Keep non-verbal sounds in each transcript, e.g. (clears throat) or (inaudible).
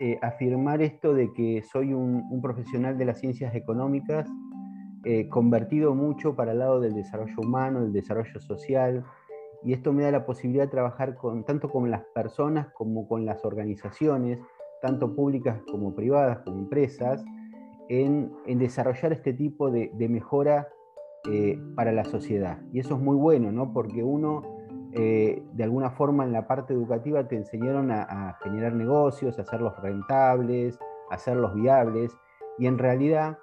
eh, afirmar esto de que soy un, profesional de las ciencias económicas eh, convertido mucho para el lado del desarrollo humano, del desarrollo social, y esto me da la posibilidad de trabajar con, tanto con las personas como con las organizaciones, tanto públicas como privadas, como empresas, en, desarrollar este tipo de, mejora eh, para la sociedad. Y eso es muy bueno, ¿no? porque uno eh, de alguna forma en la parte educativa te enseñaron a, generar negocios, a hacerlos rentables, a hacerlos viables, y en realidad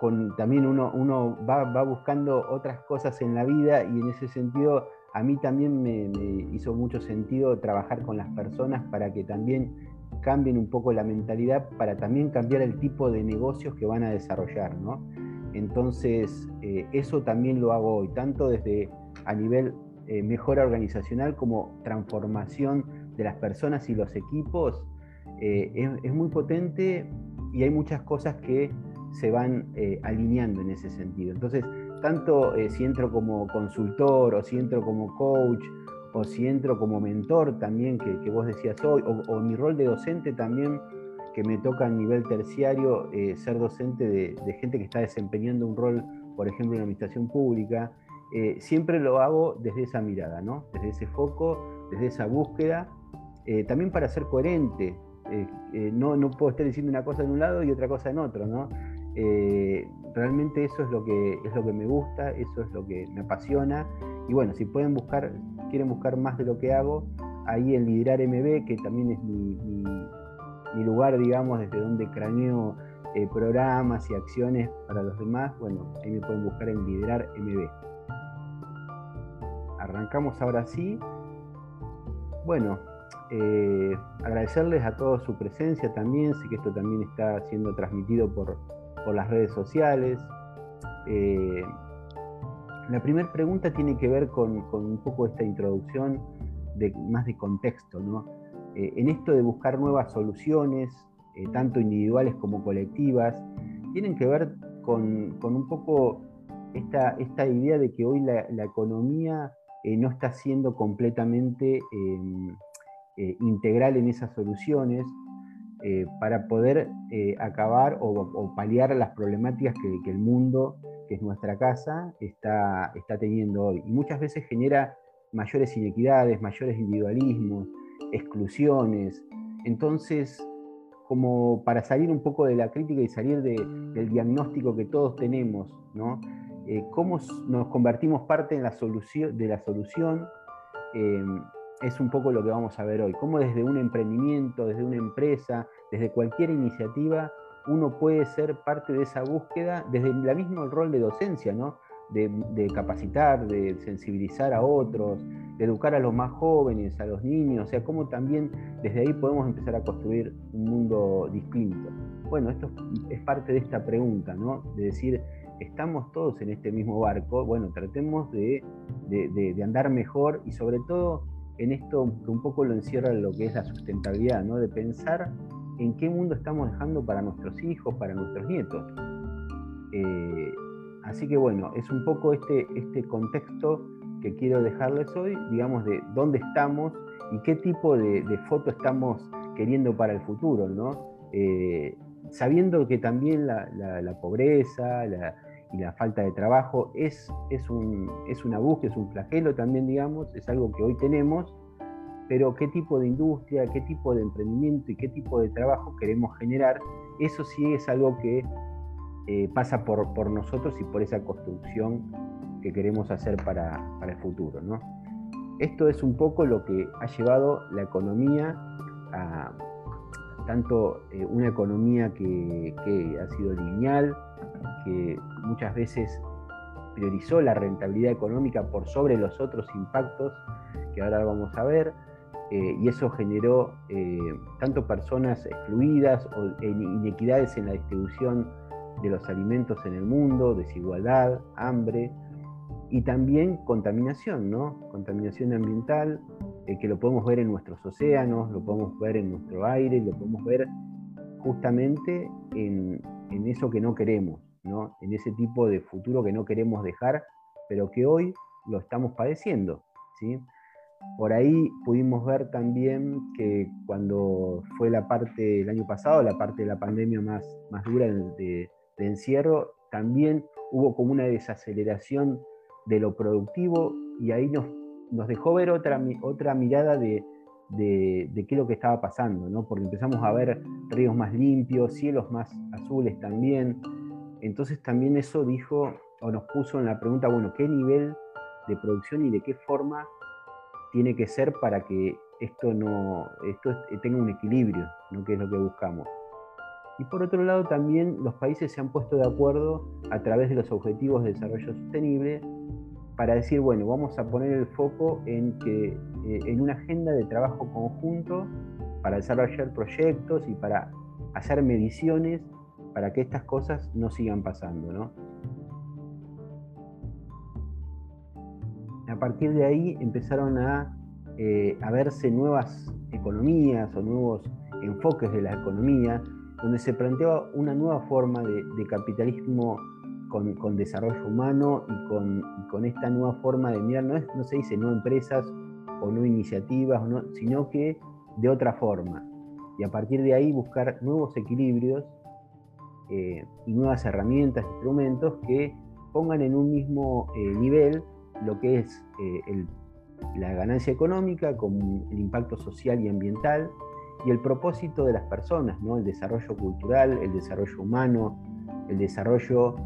con, también uno, va, buscando otras cosas en la vida y en ese sentido a mí también me, hizo mucho sentido trabajar con las personas para que también cambien un poco la mentalidad, para también cambiar el tipo de negocios que van a desarrollar, ¿no? Entonces, eh, eso también lo hago hoy, tanto desde a nivel eh, mejora organizacional como transformación de las personas y los equipos eh, es, muy potente y hay muchas cosas que se van eh, alineando en ese sentido. Entonces, tanto si entro como consultor o si entro como coach o si entro como mentor también, que, vos decías hoy, o, mi rol de docente también, que me toca a nivel terciario ser docente de, de gente que está desempeñando un rol, por ejemplo, en la administración pública, eh, siempre lo hago desde esa mirada, ¿no? desde ese foco, desde esa búsqueda, eh, también para ser coherente. Eh, no, no, puedo estar diciendo una cosa en un lado y otra cosa en otro. ¿no? realmente eso es lo, que, es lo que me gusta, eso es lo que me apasiona. Y bueno, si pueden buscar, quieren buscar más de lo que hago, ahí en Liderar MB, que también es mi, lugar, digamos, desde donde craneo programas y acciones para los demás, bueno, ahí me pueden buscar en Liderar MB arrancamos ahora sí. Bueno, eh, agradecerles a todos su presencia también. Sé que esto también está siendo transmitido por, las redes sociales. Eh, la primera pregunta tiene que ver con, un poco esta introducción más de contexto. Eh, en esto de buscar nuevas soluciones, tanto individuales como colectivas, tienen que ver con, un poco esta, esta, idea de que hoy la economía eh, no está siendo completamente em, eh, integral en esas soluciones eh, para poder acabar o, paliar las problemáticas que, el mundo, que es nuestra casa, está, está teniendo hoy. Y muchas veces genera mayores inequidades, mayores individualismos, exclusiones. Entonces, como para salir un poco de la crítica y salir del diagnóstico que todos tenemos, ¿no? Eh, cómo nos convertimos parte de la solución, eh, es un poco lo que vamos a ver hoy. Cómo desde un emprendimiento, desde una empresa, desde cualquier iniciativa, uno puede ser parte de esa búsqueda, desde el mismo rol de docencia, ¿no? De, capacitar, de sensibilizar a otros, de educar a los más jóvenes, a los niños, o sea, cómo también desde ahí podemos empezar a construir un mundo distinto. Bueno, esto es parte de esta pregunta, ¿no? De decir, estamos todos en este mismo barco, bueno, tratemos de, andar mejor y sobre todo en esto que un poco lo encierra lo que es la sustentabilidad, ¿no? de pensar en qué mundo estamos dejando para nuestros hijos, para nuestros nietos. Eh, así que bueno, es un poco este, este contexto que quiero dejarles hoy, digamos, de dónde estamos y qué tipo de, foto estamos queriendo para el futuro, ¿no? Eh, sabiendo que también la, la pobreza, la, y la falta de trabajo es, es, un, es una búsqueda, es un flagelo también, digamos, es algo que hoy tenemos, pero qué tipo de industria, qué tipo de emprendimiento y qué tipo de trabajo queremos generar, eso sí es algo que eh, pasa por, por, nosotros y por esa construcción que queremos hacer para, para el futuro. ¿no? Esto es un poco lo que ha llevado la economía a tanto eh, una economía que, que ha sido lineal, que muchas veces priorizó la rentabilidad económica por sobre los otros impactos que ahora vamos a ver, eh, y eso generó eh, tanto personas excluidas o inequidades en la distribución de los alimentos en el mundo, desigualdad, hambre, y también contaminación, ¿no? Contaminación ambiental, eh, que lo podemos ver en nuestros océanos, lo podemos ver en nuestro aire, lo podemos ver justamente en, en eso que no queremos, en ese tipo de futuro que no queremos dejar, pero que hoy lo estamos padeciendo. ¿sí? por ahí pudimos ver también que cuando fue la parte el año pasado, la parte de la pandemia más, más dura de, encierro, también hubo como una desaceleración de lo productivo y ahí nos, nos dejó ver otra, otra mirada de, de, qué es lo que estaba pasando, ¿no? porque empezamos a ver ríos más limpios, cielos más azules también. Entonces también eso dijo o nos puso en la pregunta, bueno, ¿qué nivel de producción y de qué forma tiene que ser para que esto, no, esto tenga un equilibrio, ¿no? que es lo que buscamos. Y por otro lado también los países se han puesto de acuerdo a través de los objetivos de desarrollo sostenible para decir, bueno, vamos a poner el foco en, que, eh, en una agenda de trabajo conjunto para desarrollar proyectos y para hacer mediciones para que estas cosas no sigan pasando. ¿no? A partir de ahí empezaron a, eh, verse nuevas economías o nuevos enfoques de la economía, donde se planteaba una nueva forma de, capitalismo con, desarrollo humano y con, esta nueva forma de mirar, no se dice no empresas o no iniciativas, sino que de otra forma. Y a partir de ahí buscar nuevos equilibrios eh, y nuevas herramientas, instrumentos que pongan en un mismo eh, nivel lo que es eh, la ganancia económica con el impacto social y ambiental y el propósito de las personas, ¿no? el desarrollo cultural, el desarrollo humano, el desarrollo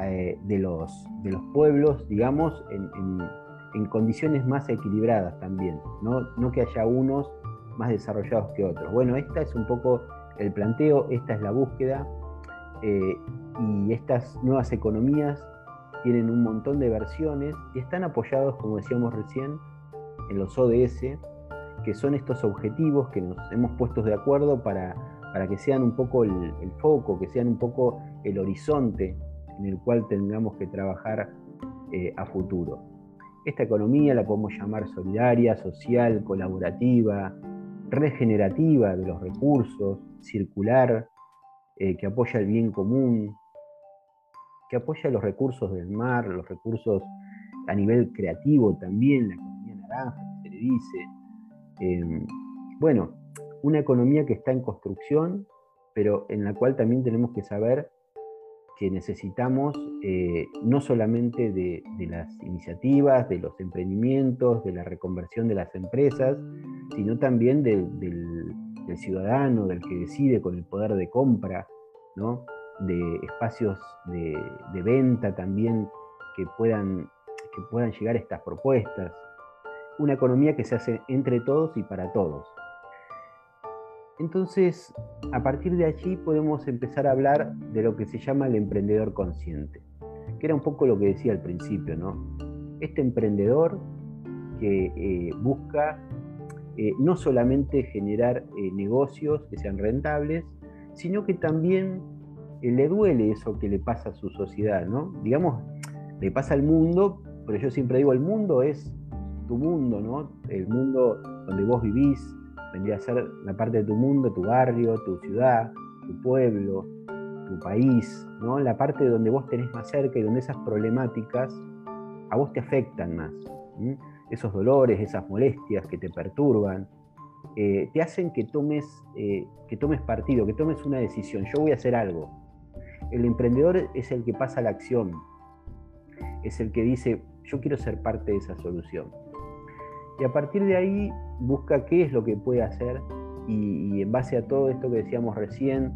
eh, de, los, de los pueblos, digamos, en, condiciones más equilibradas también, ¿no? no que haya unos más desarrollados que otros. Bueno, esta es un poco el planteo, esta es la búsqueda eh, y estas nuevas economías tienen un montón de versiones y están apoyados, como decíamos recién, en los ODS, que son estos objetivos que nos hemos puesto de acuerdo para, para que sean un poco el, foco, que sean un poco el horizonte en el cual tengamos que trabajar eh, a futuro. Esta economía la podemos llamar solidaria, social, colaborativa, regenerativa de los recursos, circular, eh, que apoya el bien común, que apoya los recursos del mar, los recursos a nivel creativo también, la economía naranja, se le dice. Em, bueno, una economía que está en construcción, pero en la cual también tenemos que saber que necesitamos eh, no solamente de, las iniciativas, de los emprendimientos, de la reconversión de las empresas, sino también del, ciudadano, del que decide con el poder de compra, ¿no? de espacios de, venta también que puedan, que puedan llegar estas propuestas. Una economía que se hace entre todos y para todos. Entonces, a partir de allí podemos empezar a hablar de lo que se llama el emprendedor consciente, que era un poco lo que decía al principio, ¿no? Este emprendedor que eh, busca eh, no solamente generar eh, negocios que sean rentables, sino que también le duele eso que le pasa a su sociedad, ¿no? Digamos, le pasa al mundo, pero yo siempre digo, el mundo es tu mundo, ¿no? El mundo donde vos vivís, vendría a ser la parte de tu mundo, tu barrio, tu ciudad, tu pueblo, tu país, ¿no? la parte donde vos tenés más cerca y donde esas problemáticas a vos te afectan más. Esos dolores, esas molestias que te perturban, eh, te hacen que tomes, eh, que tomes partido, que tomes una decisión. Yo voy a hacer algo. El emprendedor es el que pasa la acción, es el que dice, yo quiero ser parte de esa solución. Y a partir de ahí busca qué es lo que puede hacer y, en base a todo esto que decíamos recién,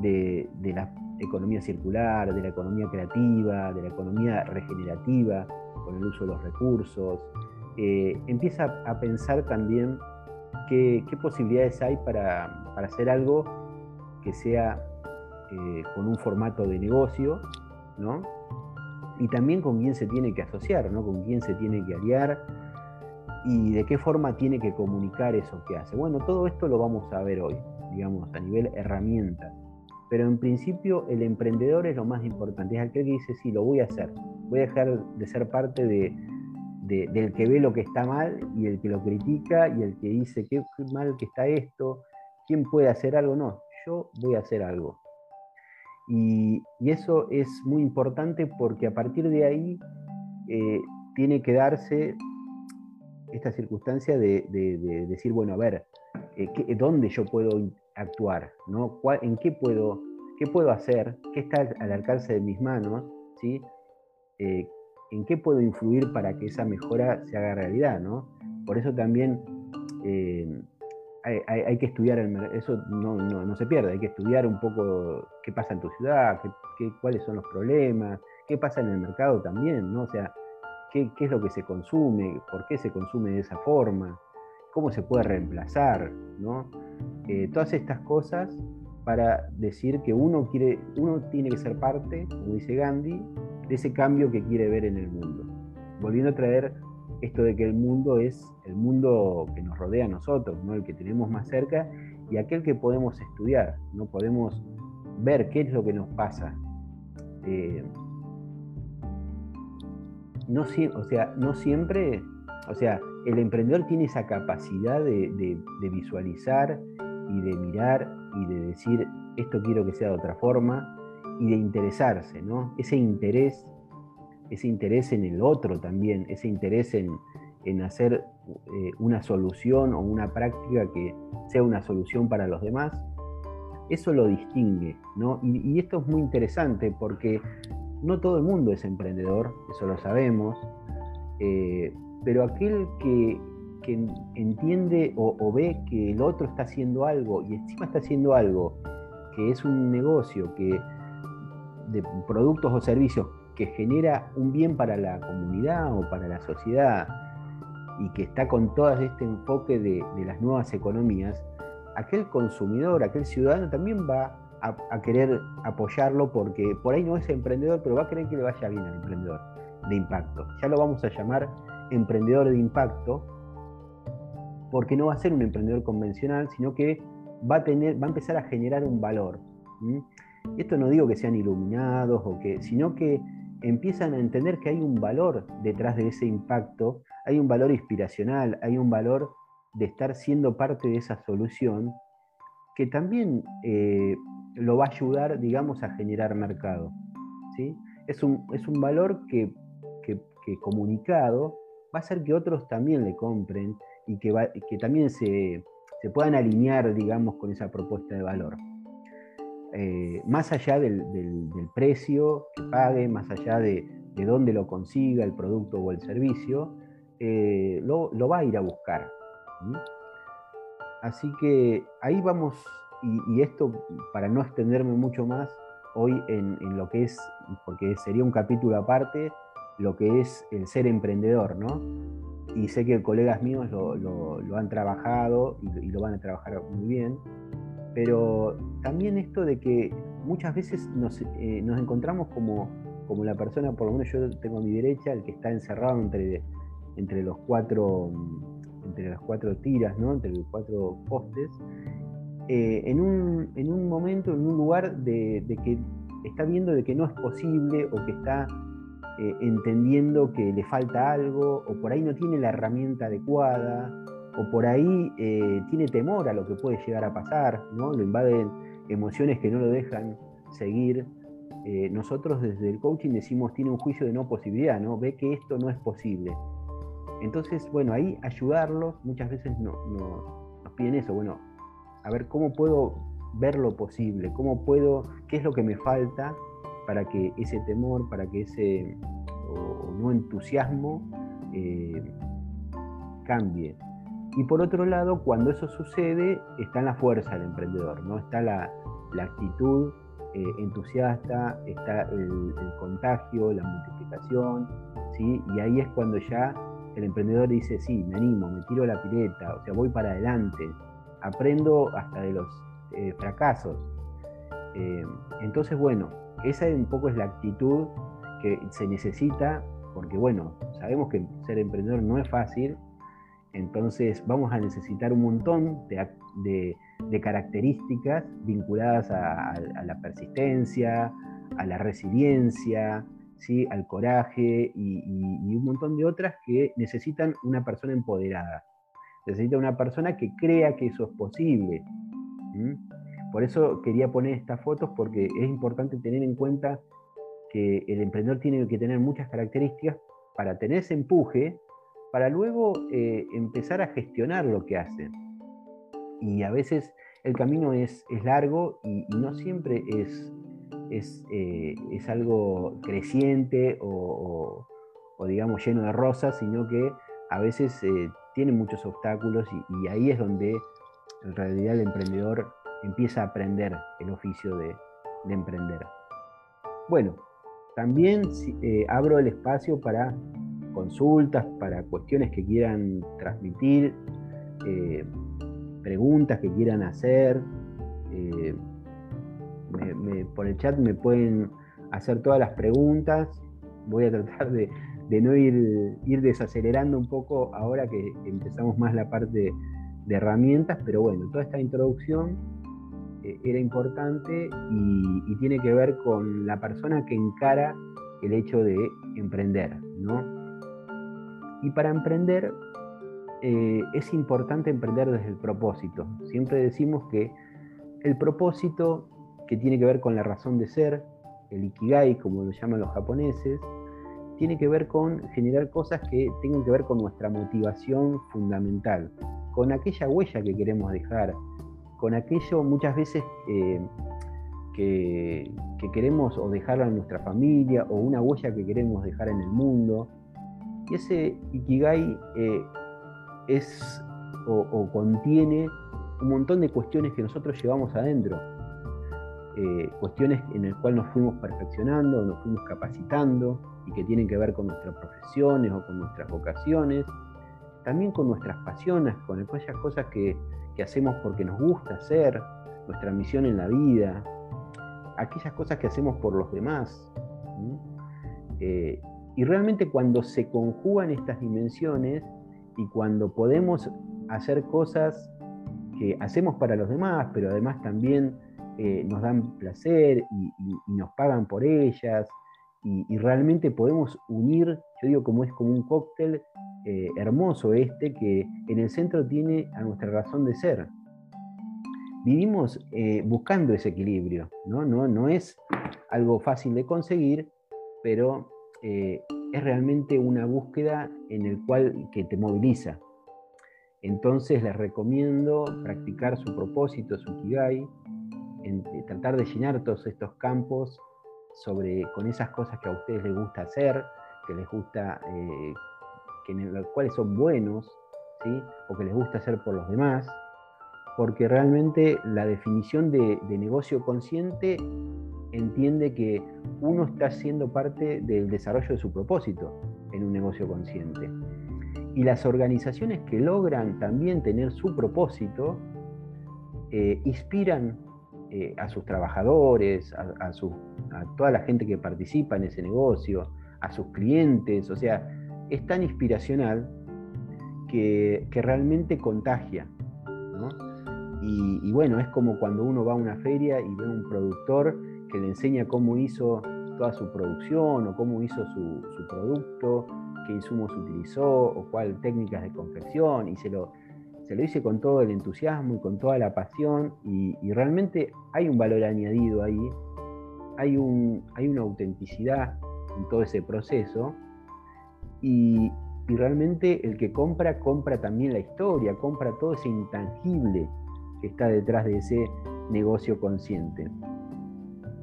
de, la economía circular, de la economía creativa, de la economía regenerativa, con el uso de los recursos, eh, empieza a pensar también qué, posibilidades hay para, hacer algo que sea eh, con un formato de negocio, ¿no? Y también con quién se tiene que asociar, ¿no? Con quién se tiene que aliar, y de qué forma tiene que comunicar eso que hace. Bueno, todo esto lo vamos a ver hoy, digamos, a nivel herramienta. Pero en principio el emprendedor es lo más importante, es aquel que dice, sí, lo voy a hacer, voy a dejar de ser parte de, del que ve lo que está mal y el que lo critica y el que dice, qué mal que está esto, quién puede hacer algo, no, yo voy a hacer algo. Y, eso es muy importante porque a partir de ahí eh, tiene que darse esta circunstancia de, decir, bueno, a ver, eh, ¿dónde yo puedo actuar? ¿no? ¿En qué puedo, qué puedo hacer? ¿Qué está al alcance de mis manos? ¿sí? Eh, ¿En qué puedo influir para que esa mejora se haga realidad? ¿no? Por eso también eh, hay, que estudiar, eso no, se pierde, hay que estudiar un poco qué pasa en tu ciudad, qué, cuáles son los problemas, qué pasa en el mercado también, ¿no? O sea, qué, es lo que se consume, por qué se consume de esa forma, cómo se puede reemplazar, ¿no? Eh, todas estas cosas para decir que uno, quiere, uno tiene que ser parte, como dice Gandhi, ese cambio que quiere ver en el mundo. Volviendo a traer esto de que el mundo es el mundo que nos rodea a nosotros, ¿no? el que tenemos más cerca y aquel que podemos estudiar, no podemos ver qué es lo que nos pasa. Eh, no, o sea, no siempre, o sea, el emprendedor tiene esa capacidad de, visualizar y de mirar y de decir, esto quiero que sea de otra forma, y de interesarse, ¿no? Ese interés, ese interés en el otro también, ese interés en, hacer eh, una solución o una práctica que sea una solución para los demás, eso lo distingue, ¿no? Y, esto es muy interesante porque no todo el mundo es emprendedor, eso lo sabemos, eh, pero aquel que, entiende o, ve que el otro está haciendo algo y encima está haciendo algo que es un negocio que de productos o servicios que genera un bien para la comunidad o para la sociedad y que está con todo este enfoque de, de las nuevas economías, aquel consumidor, aquel ciudadano también va a, querer apoyarlo porque por ahí no es emprendedor, pero va a querer que le vaya bien al emprendedor de impacto. Ya lo vamos a llamar emprendedor de impacto porque no va a ser un emprendedor convencional, sino que va a, tener, va a empezar a generar un valor. Esto no digo que sean iluminados, o que, sino que empiezan a entender que hay un valor detrás de ese impacto, hay un valor inspiracional, hay un valor de estar siendo parte de esa solución que también eh, lo va a ayudar, digamos, a generar mercado. ¿sí? Es, un, es un valor que, comunicado va a hacer que otros también le compren y que, que también se, puedan alinear, digamos, con esa propuesta de valor. Eh, más allá del, precio que pague, más allá de, dónde lo consiga el producto o el servicio, eh, lo, va a ir a buscar. Así que ahí vamos y, esto, para no extenderme mucho más, hoy en, lo que es, porque sería un capítulo aparte, lo que es el ser emprendedor, ¿no? Y sé que colegas míos lo, han trabajado y, lo van a trabajar muy bien, pero también esto de que muchas veces nos, eh, encontramos como, como la persona, por lo menos yo tengo a mi derecha, el que está encerrado entre, entre los cuatro entre las cuatro tiras, ¿no? entre los cuatro postes, eh, en, un, momento, en un lugar de, que está viendo de que no es posible o que está eh, entendiendo que le falta algo o por ahí no tiene la herramienta adecuada o por ahí eh, tiene temor a lo que puede llegar a pasar, ¿no? lo invaden emociones que no lo dejan seguir. nosotros desde el coaching decimos tiene un juicio de no posibilidad, ¿no? ve que esto no es posible. Entonces, bueno, ahí ayudarlos, muchas veces no, nos piden eso, bueno, a ver cómo puedo ver lo posible, cómo puedo, qué es lo que me falta para que ese temor, para que ese no entusiasmo eh, cambie. Y por otro lado, cuando eso sucede, está en la fuerza del emprendedor, ¿no? Está la, actitud eh, entusiasta, está el, contagio, la multiplicación, ¿sí? Y ahí es cuando ya el emprendedor dice, sí, me animo, me tiro la pileta, o sea, voy para adelante, aprendo hasta de los eh, fracasos. Eh, entonces, bueno, esa un poco es la actitud que se necesita, porque bueno, sabemos que ser emprendedor no es fácil, entonces vamos a necesitar un montón de, características vinculadas a, la persistencia, a la resiliencia, ¿sí? al coraje y un montón de otras que necesitan una persona empoderada necesita una persona que crea que eso es posible. Por eso quería poner estas fotos porque es importante tener en cuenta que el emprendedor tiene que tener muchas características para tener ese empuje, para luego eh, empezar a gestionar lo que hacen. Y a veces el camino es, es largo y, no siempre es, es, eh, es algo creciente o, digamos lleno de rosas, sino que a veces eh, tiene muchos obstáculos y, ahí es donde en realidad el emprendedor empieza a aprender el oficio de, de emprender. Bueno, también abro el espacio para consultas, para cuestiones que quieran transmitir, eh, preguntas que quieran hacer. Eh, por el chat me pueden hacer todas las preguntas. Voy a tratar de, no ir, ir, desacelerando un poco ahora que empezamos más la parte de herramientas, pero bueno, toda esta introducción eh, era importante y, tiene que ver con la persona que encara el hecho de emprender, ¿no? Y para emprender eh, es importante emprender desde el propósito. Siempre decimos que el propósito que tiene que ver con la razón de ser, el ikigai, como lo llaman los japoneses, tiene que ver con generar cosas que tengan que ver con nuestra motivación fundamental, con aquella huella que queremos dejar, con aquello muchas veces eh, que, queremos o dejar a nuestra familia o una huella que queremos dejar en el mundo. Y ese Ikigai eh, es o, contiene un montón de cuestiones que nosotros llevamos adentro. Eh, cuestiones en las cuales nos fuimos perfeccionando, nos fuimos capacitando y que tienen que ver con nuestras profesiones o con nuestras vocaciones, también con nuestras pasiones, con aquellas cosas que, que hacemos porque nos gusta hacer, nuestra misión en la vida, aquellas cosas que hacemos por los demás. Eh, y realmente cuando se conjugan estas dimensiones y cuando podemos hacer cosas que hacemos para los demás, pero además también eh, nos dan placer y, nos pagan por ellas, y, realmente podemos unir, yo digo como es como un cóctel eh, hermoso este que en el centro tiene a nuestra razón de ser. Vivimos eh, buscando ese equilibrio, ¿no? ¿no? No es algo fácil de conseguir, pero eh, es realmente una búsqueda en el cual que te moviliza. Entonces les recomiendo practicar su propósito, su kigai, en, tratar de llenar todos estos campos sobre, con esas cosas que a ustedes les gusta hacer, que les gusta que en los cuales son buenos, ¿sí? o que les gusta hacer por los demás, porque realmente la definición de, negocio consciente entiende que uno está siendo parte del desarrollo de su propósito en un negocio consciente. Y las organizaciones que logran también tener su propósito eh, inspiran eh, a sus trabajadores, a, toda la gente que participa en ese negocio, a sus clientes, o sea, es tan inspiracional que, realmente contagia. Y, bueno, es como cuando uno va a una feria y ve a un productor que le enseña cómo hizo toda su producción o cómo hizo su, producto, qué insumos utilizó o cuál técnicas de confección y se lo, se lo dice con todo el entusiasmo y con toda la pasión y, realmente hay un valor añadido ahí, hay, un, hay una autenticidad en todo ese proceso y, realmente el que compra, compra también la historia, compra todo ese intangible que está detrás de ese negocio consciente.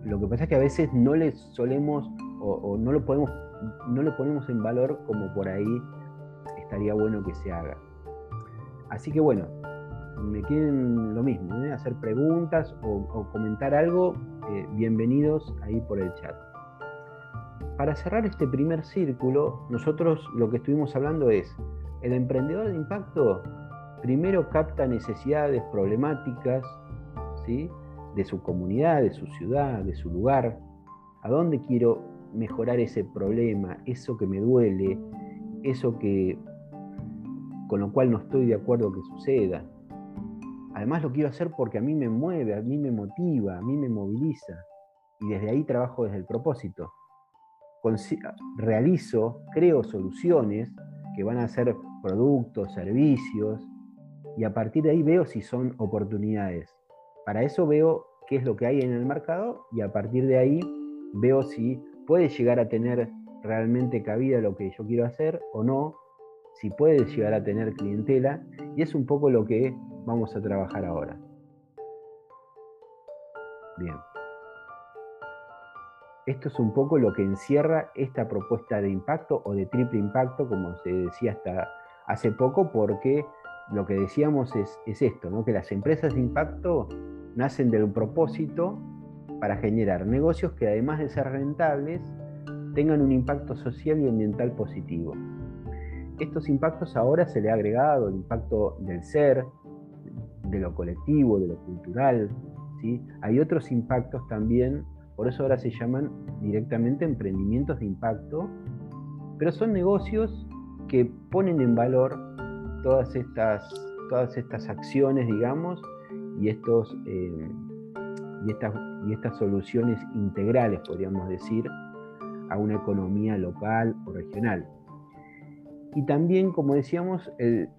Lo que pasa es que a veces no le solemos o, no lo podemos, no lo ponemos en valor como por ahí estaría bueno que se haga. Así que bueno, me quieren lo mismo, ¿eh? hacer preguntas o, comentar algo, eh, bienvenidos ahí por el chat para cerrar este primer círculo, nosotros lo que estuvimos hablando es, el emprendedor de impacto primero capta necesidades problemáticas ¿sí? De su comunidad, de su ciudad, de su lugar, a dónde quiero mejorar ese problema, eso que me duele, eso que con lo cual no estoy de acuerdo que suceda. Además lo quiero hacer porque a mí me mueve, a mí me motiva, a mí me moviliza. Y desde ahí trabajo desde el propósito realizo, creo soluciones que van a ser productos, servicios, y a partir de ahí veo si son oportunidades. Para eso veo qué es lo que hay en el mercado y a partir de ahí veo si puede llegar a tener realmente cabida lo que yo quiero hacer o no, si puede llegar a tener clientela, y es un poco lo que vamos a trabajar ahora. Bien. Esto es un poco lo que encierra esta propuesta de impacto o de triple impacto, como se decía hasta hace poco, porque lo que decíamos es, esto, ¿no? que las empresas de impacto nacen de un propósito para generar negocios que además de ser rentables, tengan un impacto social y ambiental positivo. Estos impactos ahora se le ha agregado el impacto del ser, de lo colectivo, de lo cultural. ¿sí? Hay otros impactos también, por eso ahora se llaman directamente emprendimientos de impacto, pero son negocios que ponen en valor todas estas, todas estas acciones, digamos, y, estos, eh, y, estas, y estas soluciones integrales, podríamos decir, a una economía local o regional. Y también, como decíamos,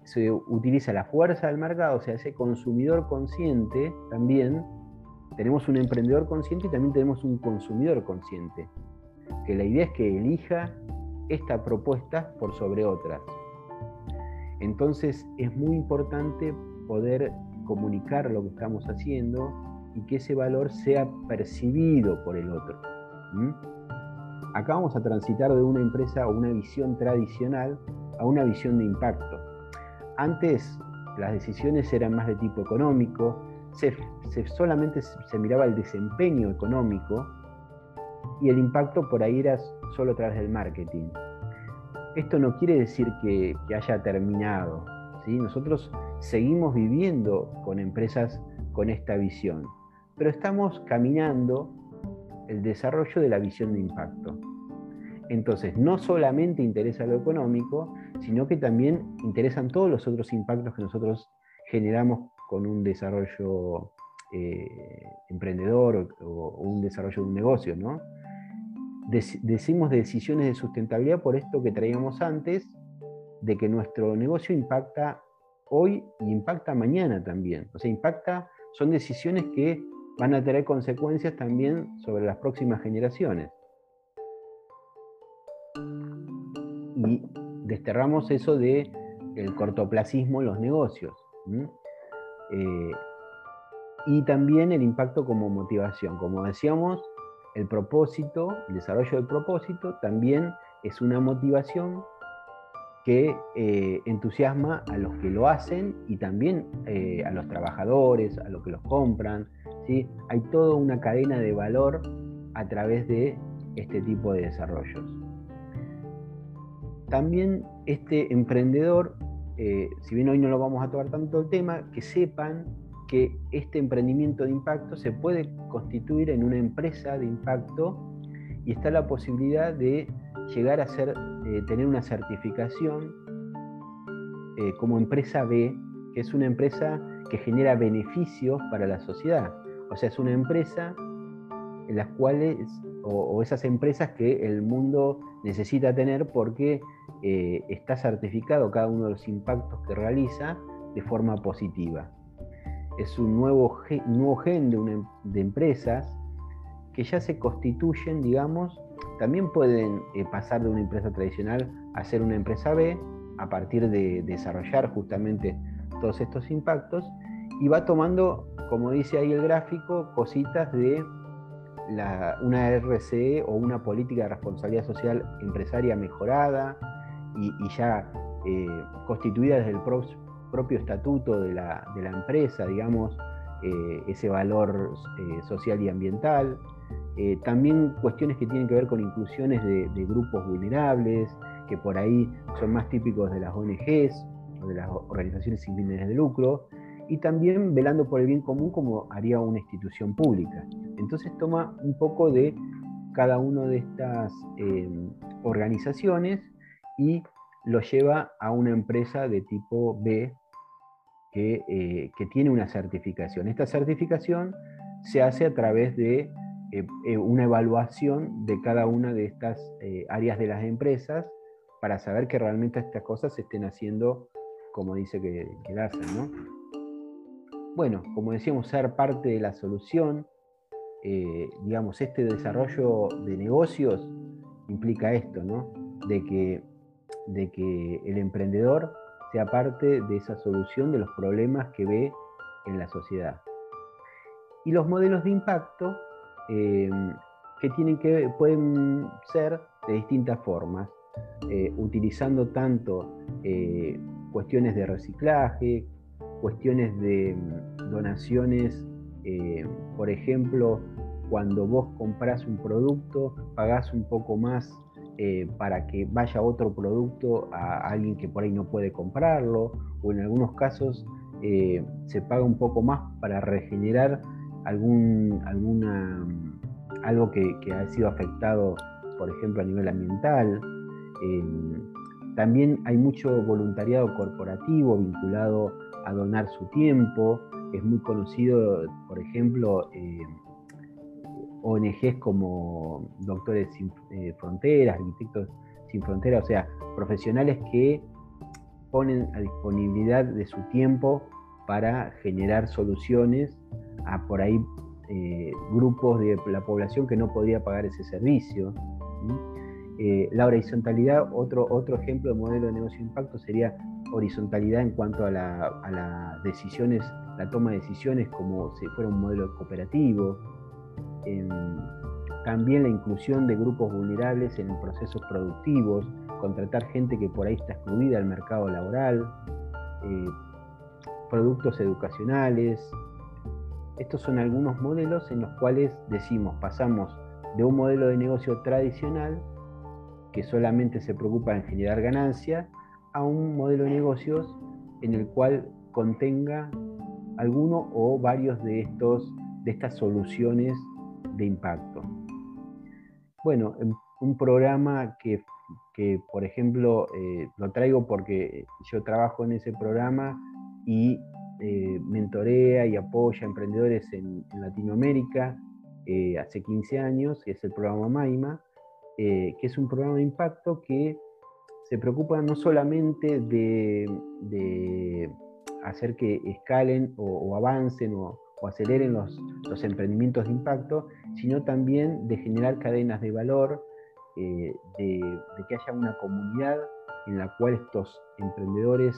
se utiliza la fuerza del mercado, o sea, ese consumidor consciente también. Tenemos un emprendedor consciente y también tenemos un consumidor consciente. Que la idea es que elija esta propuesta por sobre otras. Entonces es muy importante poder comunicar lo que estamos haciendo y que ese valor sea percibido por el otro. Acá vamos a transitar de una empresa o una visión tradicional a una visión de impacto. Antes las decisiones eran más de tipo económico, solamente se miraba el desempeño económico y el impacto por ahí era solo a través del marketing. Esto no quiere decir que, haya terminado. ¿Sí? Nosotros seguimos viviendo con empresas con esta visión, pero estamos caminando el desarrollo de la visión de impacto. Entonces, no solamente interesa lo económico, sino que también interesan todos los otros impactos que nosotros generamos con un desarrollo eh, emprendedor o, un desarrollo de un negocio, ¿no? decimos decisiones de sustentabilidad por esto que traíamos antes, de que nuestro negocio impacta hoy y impacta mañana también. O sea, impacta, son decisiones que van a tener consecuencias también sobre las próximas generaciones. Y desterramos eso de el cortoplacismo en los negocios. Eh, y también el impacto como motivación. Como decíamos, el propósito, el desarrollo del propósito también es una motivación que eh, entusiasma a los que lo hacen y también eh, a los trabajadores, a los que los compran. ¿sí? Hay toda una cadena de valor a través de este tipo de desarrollos. También este emprendedor, eh, si bien hoy no lo vamos a tocar tanto el tema, que sepan que este emprendimiento de impacto se puede constituir en una empresa de impacto y está la posibilidad de llegar a ser, eh, tener una certificación eh, como empresa B, que es una empresa que genera beneficios para la sociedad. O sea, es una empresa en las cuales, o, esas empresas que el mundo necesita tener porque eh, está certificado cada uno de los impactos que realiza de forma positiva es un nuevo, nuevo gen de, de, empresas que ya se constituyen, digamos, también pueden eh, pasar de una empresa tradicional a ser una empresa B a partir de desarrollar justamente todos estos impactos y va tomando, como dice ahí el gráfico, cositas de una RCE o una política de responsabilidad social empresaria mejorada y, ya eh, constituida desde el, propio estatuto de la, empresa, digamos, eh, ese valor social y ambiental. Eh, también cuestiones que tienen que ver con inclusiones de, grupos vulnerables, que por ahí son más típicos de las ONGs o de las organizaciones sin fines de lucro, y también velando por el bien común como haría una institución pública. Entonces toma un poco de cada una de estas organizaciones y lo lleva a una empresa de tipo B eh, que, tiene una certificación. Esta certificación se hace a través de eh, eh, una evaluación de cada una de estas áreas de las empresas para saber que realmente estas cosas se estén haciendo como dice que, que hacen. ¿no? Bueno, como decíamos, ser parte de la solución, digamos, este desarrollo de negocios implica esto, ¿no? De que de que el emprendedor sea parte de esa solución de los problemas que ve en la sociedad. Y los modelos de impacto eh, que, tienen que pueden ser de distintas formas, eh, utilizando tanto eh, cuestiones de reciclaje, cuestiones de mm, donaciones, por ejemplo, cuando vos compras un producto, pagás un poco más para que vaya otro producto a alguien que por ahí no puede comprarlo, o en algunos casos se paga un poco más para regenerar algún, alguna, algo que, ha sido afectado, por ejemplo, a nivel ambiental. Em, también hay mucho voluntariado corporativo vinculado a donar su tiempo. Es muy conocido, por ejemplo, em, ONGs como Doctores Sin eh, Fronteras, Arquitectos Sin Fronteras, o sea, profesionales que ponen a disponibilidad de su tiempo para generar soluciones a por ahí eh, grupos de la población que no podía pagar ese servicio. Eh, la horizontalidad, otro, otro ejemplo de modelo de negocio de impacto sería horizontalidad en cuanto a las decisiones, la toma de decisiones como si fuera un modelo cooperativo. Em, también la inclusión de grupos vulnerables en procesos productivos, contratar gente que por ahí está excluida del mercado laboral, eh, productos educacionales, estos son algunos modelos en los cuales decimos, pasamos de un modelo de negocio tradicional que solamente se preocupa en generar ganancia a un modelo de negocios en el cual contenga alguno o varios de, estos, de estas soluciones de impacto. Bueno, un programa que, por ejemplo, eh, lo traigo porque yo trabajo en ese programa y eh, mentorea y apoya a emprendedores en, Latinoamérica eh, hace 15 años, que es el programa MAIMA, eh, que es un programa de impacto que se preocupa no solamente de, hacer que escalen o, avancen o, aceleren los, emprendimientos de impacto, sino también de generar cadenas de valor, de, de que haya una comunidad en la cual estos emprendedores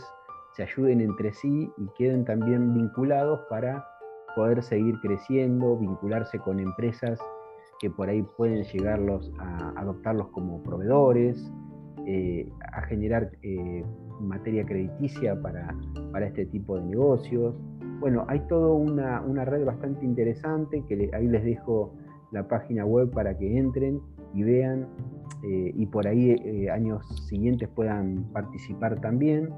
se ayuden entre sí y queden también vinculados para poder seguir creciendo, vincularse con empresas que por ahí pueden llegarlos a adoptarlos como proveedores, eh, a generar eh, materia crediticia para, para, este tipo de negocios. Bueno, hay toda una, red bastante interesante que ahí les dejo la página web para que entren y vean eh, y por ahí años siguientes puedan participar también.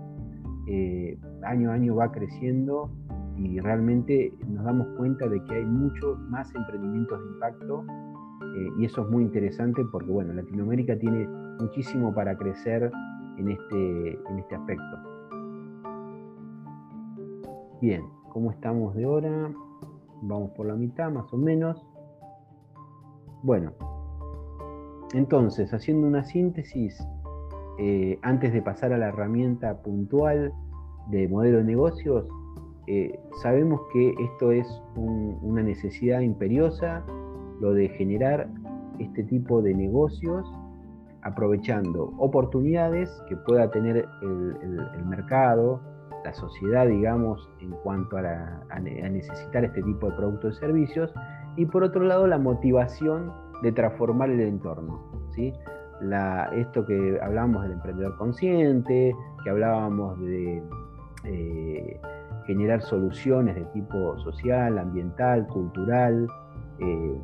Eh, año a año va creciendo y realmente nos damos cuenta de que hay muchos más emprendimientos de impacto eh, y eso es muy interesante porque bueno, Latinoamérica tiene muchísimo para crecer en este, en este aspecto. Bien, ¿cómo estamos de hora? Vamos por la mitad más o menos. Bueno, entonces, haciendo una síntesis, eh, antes de pasar a la herramienta puntual de modelo de negocios, eh, sabemos que esto es una necesidad imperiosa, lo de generar este tipo de negocios aprovechando oportunidades que pueda tener el, mercado, la sociedad, digamos, en cuanto a, a, necesitar este tipo de productos y servicios, y por otro lado la motivación de transformar el entorno. ¿sí? Esto que hablábamos del emprendedor consciente, que hablábamos de eh, generar soluciones de tipo social, ambiental, cultural, eh,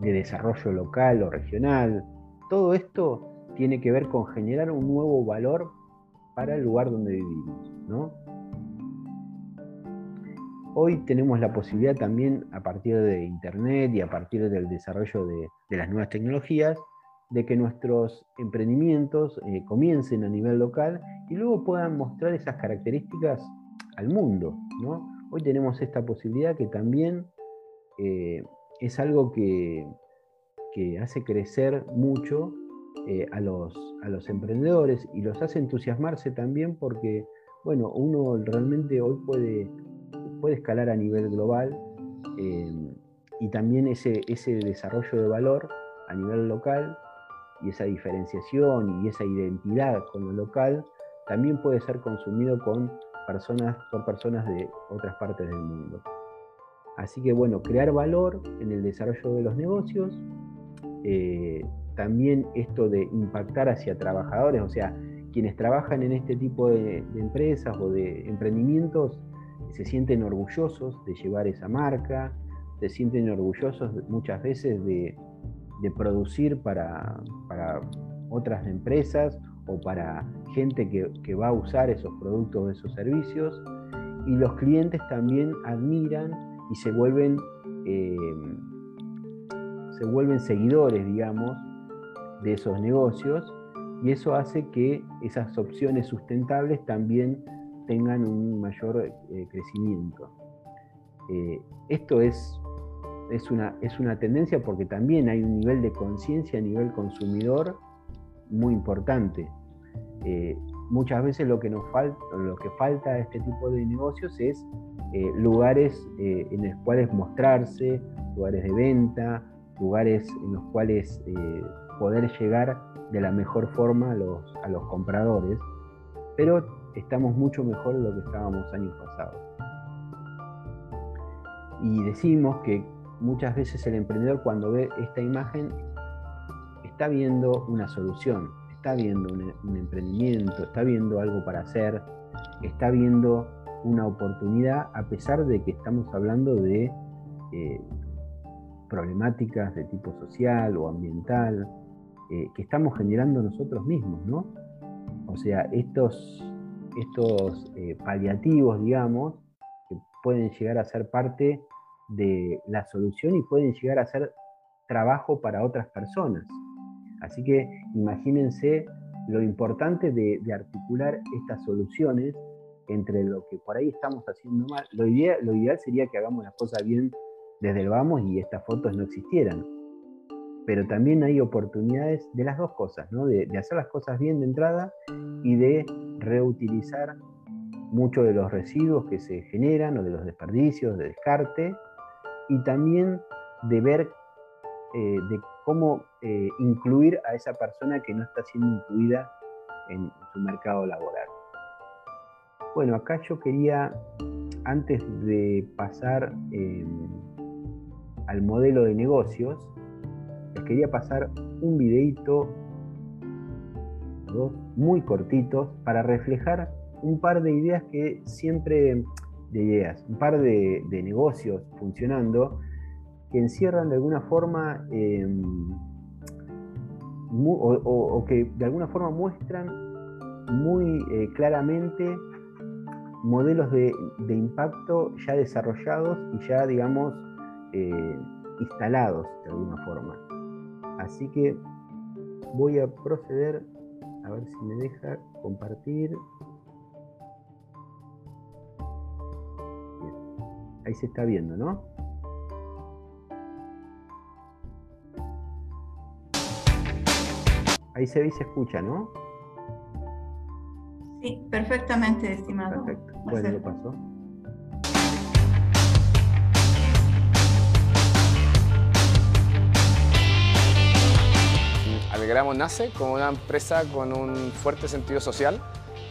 de desarrollo local o regional. Todo esto tiene que ver con generar un nuevo valor para el lugar donde vivimos. Hoy tenemos la posibilidad también, a partir de Internet y a partir del desarrollo de las nuevas tecnologías, de que nuestros emprendimientos eh, comiencen a nivel local y luego puedan mostrar esas características al mundo. ¿no? Hoy tenemos esta posibilidad que también eh, es algo que, hace crecer mucho eh, a, los, a los emprendedores y los hace entusiasmarse también porque, bueno, uno realmente hoy puede, puede escalar a nivel global y también ese, ese desarrollo de valor a nivel local y esa diferenciación y esa identidad con lo local también puede ser consumido con personas, por personas de otras partes del mundo. Así que bueno, crear valor en el desarrollo de los negocios, eh, también esto de impactar hacia trabajadores, o sea, quienes trabajan en este tipo de, empresas o de emprendimientos se sienten orgullosos de llevar esa marca, se sienten orgullosos muchas veces de, producir para, otras empresas o para gente que, va a usar esos productos o esos servicios. Y los clientes también admiran y se vuelven, eh, se vuelven seguidores, digamos, de esos negocios y eso hace que esas opciones sustentables también tengan un mayor eh, crecimiento. Eh, esto es, es, una, es una tendencia porque también hay un nivel de conciencia a nivel consumidor muy importante. Eh, muchas veces lo que nos falta, lo que falta a este tipo de negocios es lugares en los cuales mostrarse, lugares de venta, lugares en los cuales poder llegar de la mejor forma a los, a los compradores, pero estamos mucho mejor de lo que estábamos años pasados. Y decimos que muchas veces el emprendedor cuando ve esta imagen está viendo una solución, está viendo un, emprendimiento, está viendo algo para hacer, está viendo una oportunidad a pesar de que estamos hablando de eh, problemáticas de tipo social o ambiental, eh, que estamos generando nosotros mismos, ¿no? O sea, estos, estos eh, paliativos, digamos, que pueden llegar a ser parte de la solución y pueden llegar a ser trabajo para otras personas. Así que imagínense lo importante de, articular estas soluciones entre lo que por ahí estamos haciendo mal. Lo ideal, lo ideal sería que hagamos las cosas bien desde el vamos y estas fotos no existieran pero también hay oportunidades de las dos cosas, ¿no? de, hacer las cosas bien de entrada y de reutilizar muchos de los residuos que se generan o de los desperdicios, de descarte, y también de ver eh, de cómo eh, incluir a esa persona que no está siendo incluida en su mercado laboral. Bueno, acá yo quería, antes de pasar eh, al modelo de negocios, les quería pasar un videito, muy cortitos, para reflejar un par de ideas que siempre, de ideas, un par de, negocios funcionando, que encierran de alguna forma, em, o, que de alguna forma muestran muy eh, claramente modelos de, impacto ya desarrollados y ya, digamos, eh, instalados de alguna forma. Así que voy a proceder a ver si me deja compartir. Ahí se está viendo, ¿no? Ahí se ve y se escucha, ¿no? Sí, perfectamente, estimado. Perfecto. Bueno, lo pasó. Alegramos nace como una empresa con un fuerte sentido social.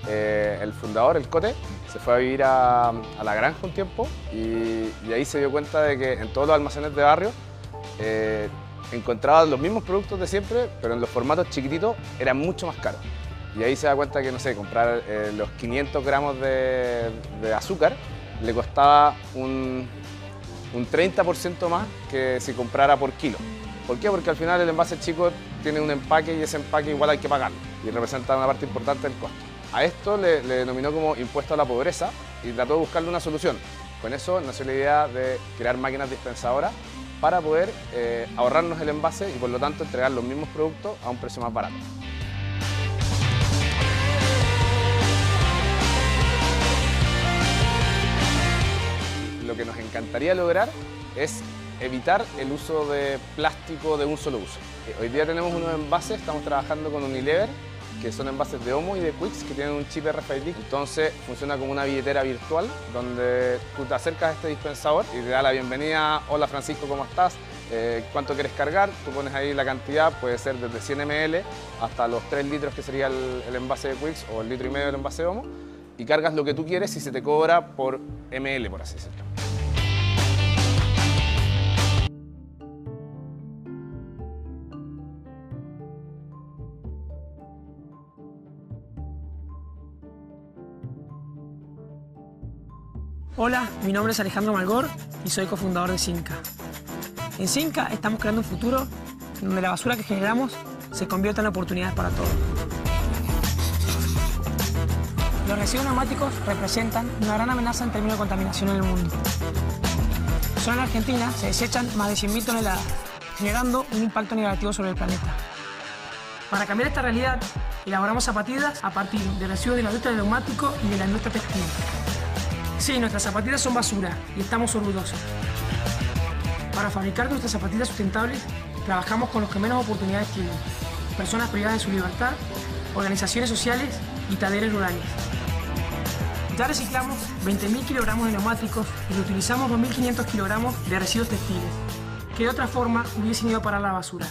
Eh, el fundador, el Cote, se fue a vivir a, la granja un tiempo y, ahí se dio cuenta de que en todos los almacenes de barrio eh, encontraban los mismos productos de siempre, pero en los formatos chiquititos eran mucho más caros. Y ahí se da cuenta que, no sé, comprar eh, los 500 gramos de, azúcar le costaba un, un 30% más que si comprara por kilo. ¿Por qué? Porque al final el envase chico tiene un empaque y ese empaque igual hay que pagarlo y representa una parte importante del costo. A esto le, denominó como impuesto a la pobreza y trató de buscarle una solución. Con eso nació la idea de crear máquinas dispensadoras para poder eh, ahorrarnos el envase y por lo tanto entregar los mismos productos a un precio más barato. Lo que nos encantaría lograr es evitar el uso de plástico de un solo uso. Eh, hoy día tenemos unos envases, estamos trabajando con Unilever, que son envases de Homo y de Quicks que tienen un chip RFID. Entonces funciona como una billetera virtual donde tú te acercas a este dispensador y te da la bienvenida, hola Francisco, ¿cómo estás? eh, cuánto quieres cargar, tú pones ahí la cantidad, puede ser desde 100 ml hasta los 3 litros que sería el, envase de Quicks o el litro y medio del envase de Homo y cargas lo que tú quieres y se te cobra por ml, por así decirlo. Hola, mi nombre es Alejandro Malgor y soy cofundador de Cinca. En Cinca estamos creando un futuro donde la basura que generamos se convierta en oportunidades para todos. Los residuos neumáticos representan una gran amenaza en términos de contaminación en el mundo. Solo en Argentina se desechan más de 100.000 toneladas, generando un impacto negativo sobre el planeta. Para cambiar esta realidad, elaboramos zapatillas a partir de residuos de la industria del neumático y de la industria textil. Sí, nuestras zapatillas son basura y estamos orgullosos. Para fabricar nuestras zapatillas sustentables, trabajamos con los que menos oportunidades tienen, personas privadas de su libertad, organizaciones sociales y talleres rurales. Ya reciclamos 20.000 kilogramos de neumáticos y reutilizamos 2.500 kilogramos de residuos textiles, que de otra forma hubiesen ido para la basura.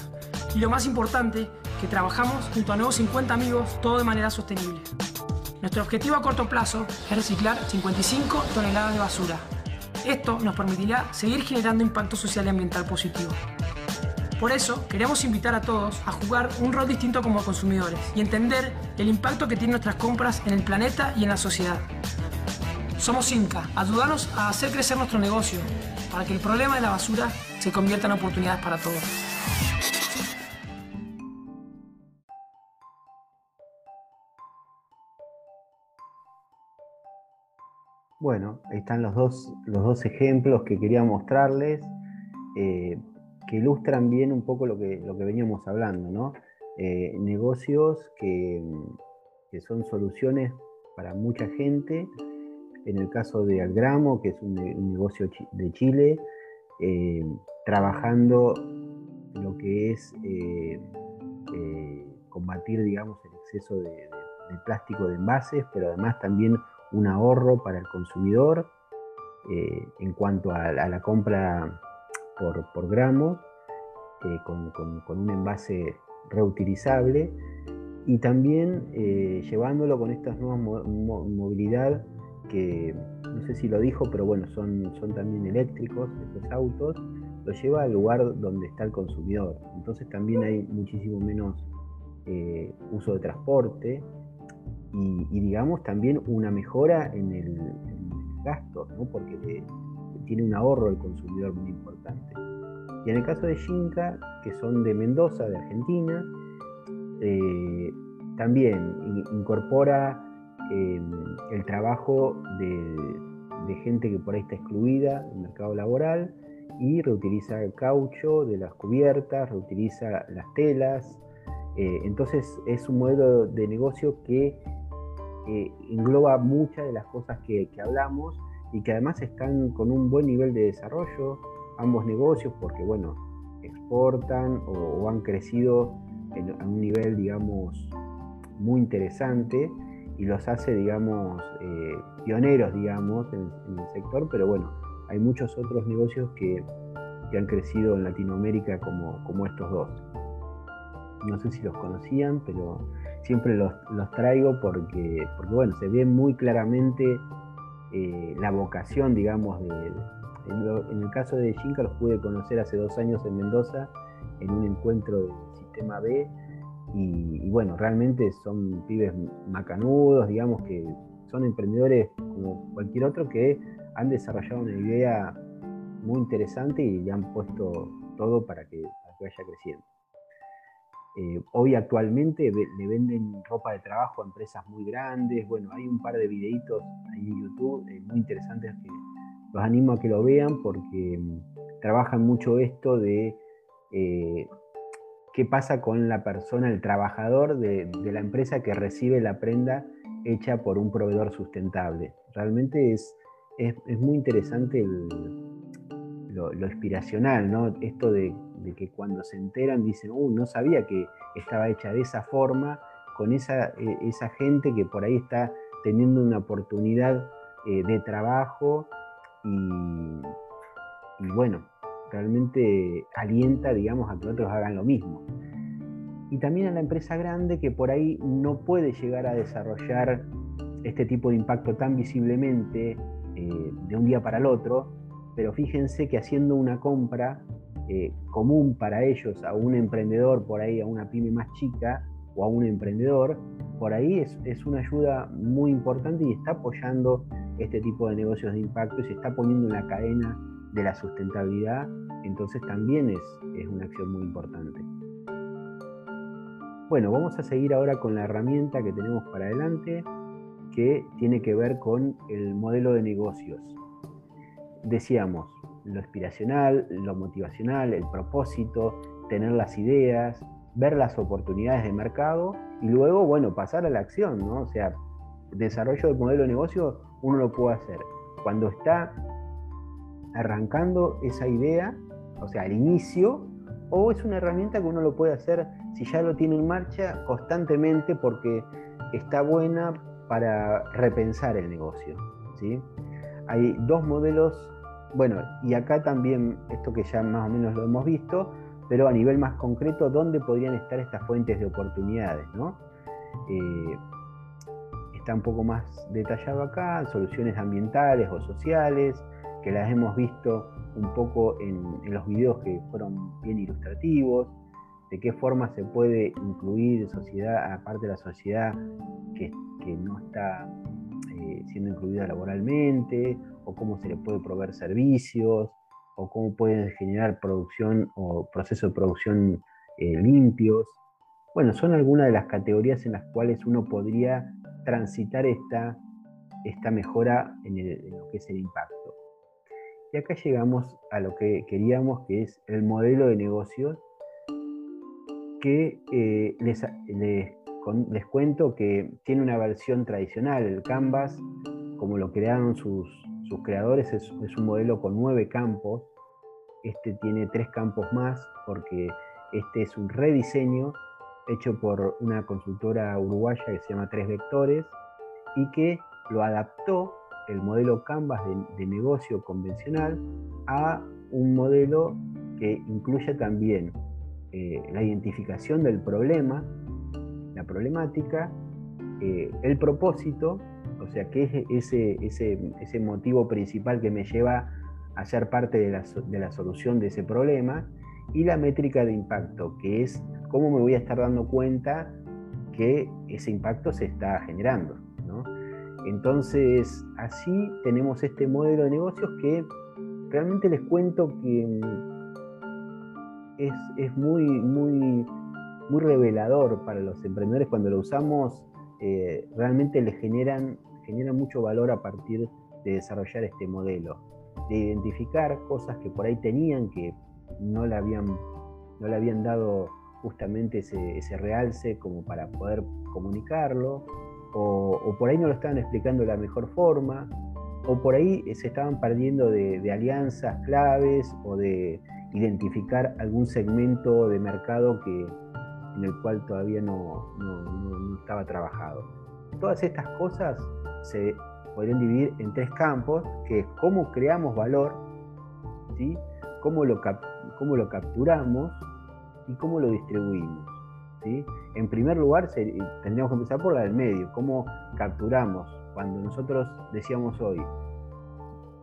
Y lo más importante, que trabajamos junto a nuevos 50 amigos, todo de manera sostenible. Nuestro objetivo a corto plazo es reciclar 55 toneladas de basura. Esto nos permitirá seguir generando impacto social y ambiental positivo. Por eso, queremos invitar a todos a jugar un rol distinto como consumidores y entender el impacto que tienen nuestras compras en el planeta y en la sociedad. Somos Inca, ayúdanos a hacer crecer nuestro negocio para que el problema de la basura se convierta en oportunidades para todos. Bueno, están los dos, los dos ejemplos que quería mostrarles, eh, que ilustran bien un poco lo que, lo que veníamos hablando, ¿no? Eh, negocios que, que, son soluciones para mucha gente. En el caso de Algramo, que es un, negocio de Chile, eh, trabajando lo que es combatir, digamos, el exceso de, de plástico de envases, pero además también un ahorro para el consumidor eh, en cuanto a, la compra por, por gramos, eh, con, con, un envase reutilizable y también eh, llevándolo con estas nuevas mo mo movilidad que no sé si lo dijo, pero bueno, son, son también eléctricos estos autos, lo lleva al lugar donde está el consumidor. Entonces también hay muchísimo menos uso de transporte y, digamos también una mejora en el, gasto, ¿no? porque tiene un ahorro el consumidor muy importante. Y en el caso de Xinca, que son de Mendoza, de Argentina, eh, también incorpora eh, el trabajo de, de, gente que por ahí está excluida del mercado laboral y reutiliza el caucho de las cubiertas, reutiliza las telas. Eh, entonces es un modelo de negocio que engloba muchas de las cosas que, hablamos y que además están con un buen nivel de desarrollo, ambos negocios, porque bueno, exportan o, o han crecido en, a un nivel, digamos, muy interesante y los hace, digamos, eh, pioneros, digamos, en, en, el sector, pero bueno, hay muchos otros negocios que, que han crecido en Latinoamérica como, como estos dos. No sé si los conocían, pero siempre los, los traigo porque, porque, bueno, se ve muy claramente eh, la vocación, digamos, en, el caso de Shinka los pude conocer hace dos años en Mendoza, en un encuentro del Sistema B, y, y, bueno, realmente son pibes macanudos, digamos que son emprendedores como cualquier otro que han desarrollado una idea muy interesante y le han puesto todo para que, para que vaya creciendo. Eh, hoy actualmente le venden ropa de trabajo a empresas muy grandes. Bueno, hay un par de videitos ahí en YouTube eh, muy interesantes que los animo a que lo vean porque mm, trabajan mucho esto de eh, qué pasa con la persona, el trabajador de, la empresa que recibe la prenda hecha por un proveedor sustentable. Realmente es, es, muy interesante lo, lo, inspiracional, ¿no? Esto de de que cuando se enteran dicen, uh, no sabía que estaba hecha de esa forma, con esa, eh, esa gente que por ahí está teniendo una oportunidad eh, de trabajo y, bueno, realmente alienta, digamos, a que otros hagan lo mismo. Y también a la empresa grande que por ahí no puede llegar a desarrollar este tipo de impacto tan visiblemente eh, de un día para el otro, pero fíjense que haciendo una compra eh, común para ellos a un emprendedor, por ahí a una pyme más chica o a un emprendedor, por ahí es, es una ayuda muy importante y está apoyando este tipo de negocios de impacto y se está poniendo en la cadena de la sustentabilidad, entonces también es, es una acción muy importante. Bueno, vamos a seguir ahora con la herramienta que tenemos para adelante, que tiene que ver con el modelo de negocios. Decíamos, lo aspiracional, lo motivacional, el propósito, tener las ideas, ver las oportunidades de mercado y luego, bueno, pasar a la acción, ¿no? O sea, desarrollo del modelo de negocio uno lo puede hacer cuando está arrancando esa idea, o sea, al inicio, o es una herramienta que uno lo puede hacer si ya lo tiene en marcha constantemente porque está buena para repensar el negocio. ¿sí? Hay dos modelos, bueno, y acá también esto que ya más o menos lo hemos visto, pero a nivel más concreto, ¿dónde podrían estar estas fuentes de oportunidades? ¿no? Eh, está un poco más detallado acá, soluciones ambientales o sociales, que las hemos visto un poco en, los videos que fueron bien ilustrativos, de qué forma se puede incluir sociedad, aparte de la sociedad que, no está eh, siendo incluida laboralmente, o cómo se le puede proveer servicios, o cómo pueden generar producción o procesos de producción eh, limpios. Bueno, son algunas de las categorías en las cuales uno podría transitar esta, esta mejora en, lo que es el impacto. Y acá llegamos a lo que queríamos, que es el modelo de negocios, que eh, les, les, cuento que tiene una versión tradicional, el Canvas, como lo crearon sus, sus creadores, es, un modelo con nueve campos. Este tiene tres campos más porque este es un rediseño hecho por una consultora uruguaya que se llama Tres Vectores y que lo adaptó el modelo Canvas de, negocio convencional a un modelo que incluye también eh, la identificación del problema, la problemática, eh, el propósito, o sea, que es ese, ese, ese, motivo principal que me lleva a ser parte de la, de la solución de ese problema, y la métrica de impacto, que es cómo me voy a estar dando cuenta que ese impacto se está generando. Entonces, así tenemos este modelo de negocios que realmente les cuento que mm, es, muy, muy, muy revelador para los emprendedores cuando lo usamos, eh, realmente les generan, generan mucho valor a partir de desarrollar este modelo, de identificar cosas que por ahí tenían que no le habían, no le habían dado justamente ese, realce como para poder comunicarlo, o, por ahí no lo estaban explicando de la mejor forma, o por ahí se estaban perdiendo de, alianzas claves o de identificar algún segmento de mercado que, en el cual todavía no, no, estaba trabajado. Todas estas cosas se podrían dividir en tres campos, que es cómo creamos valor, ¿sí? cómo, lo cómo lo capturamos, y cómo lo distribuimos. ¿sí? En primer lugar, tendríamos que empezar por la del medio, cómo capturamos. Cuando nosotros decíamos hoy,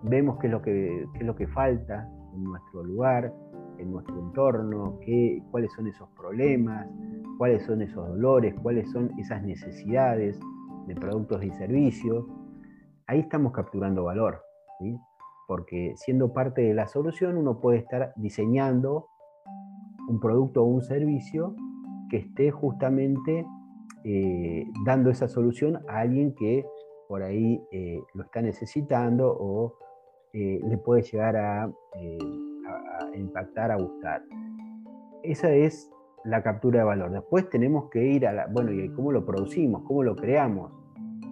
vemos qué es lo que, es lo que falta en nuestro lugar, en nuestro entorno, qué, cuáles son esos problemas, cuáles son esos dolores, cuáles son esas necesidades de productos y servicios. Ahí estamos capturando valor, porque siendo parte de la solución uno puede estar diseñando un producto o un servicio que esté justamente eh, dando esa solución a alguien que por ahí eh, lo está necesitando o eh, le puede llegar a, a, impactar, a gustar. Esa es la captura de valor. Después tenemos que ir a la, bueno, ¿y cómo lo producimos? ¿Cómo lo creamos?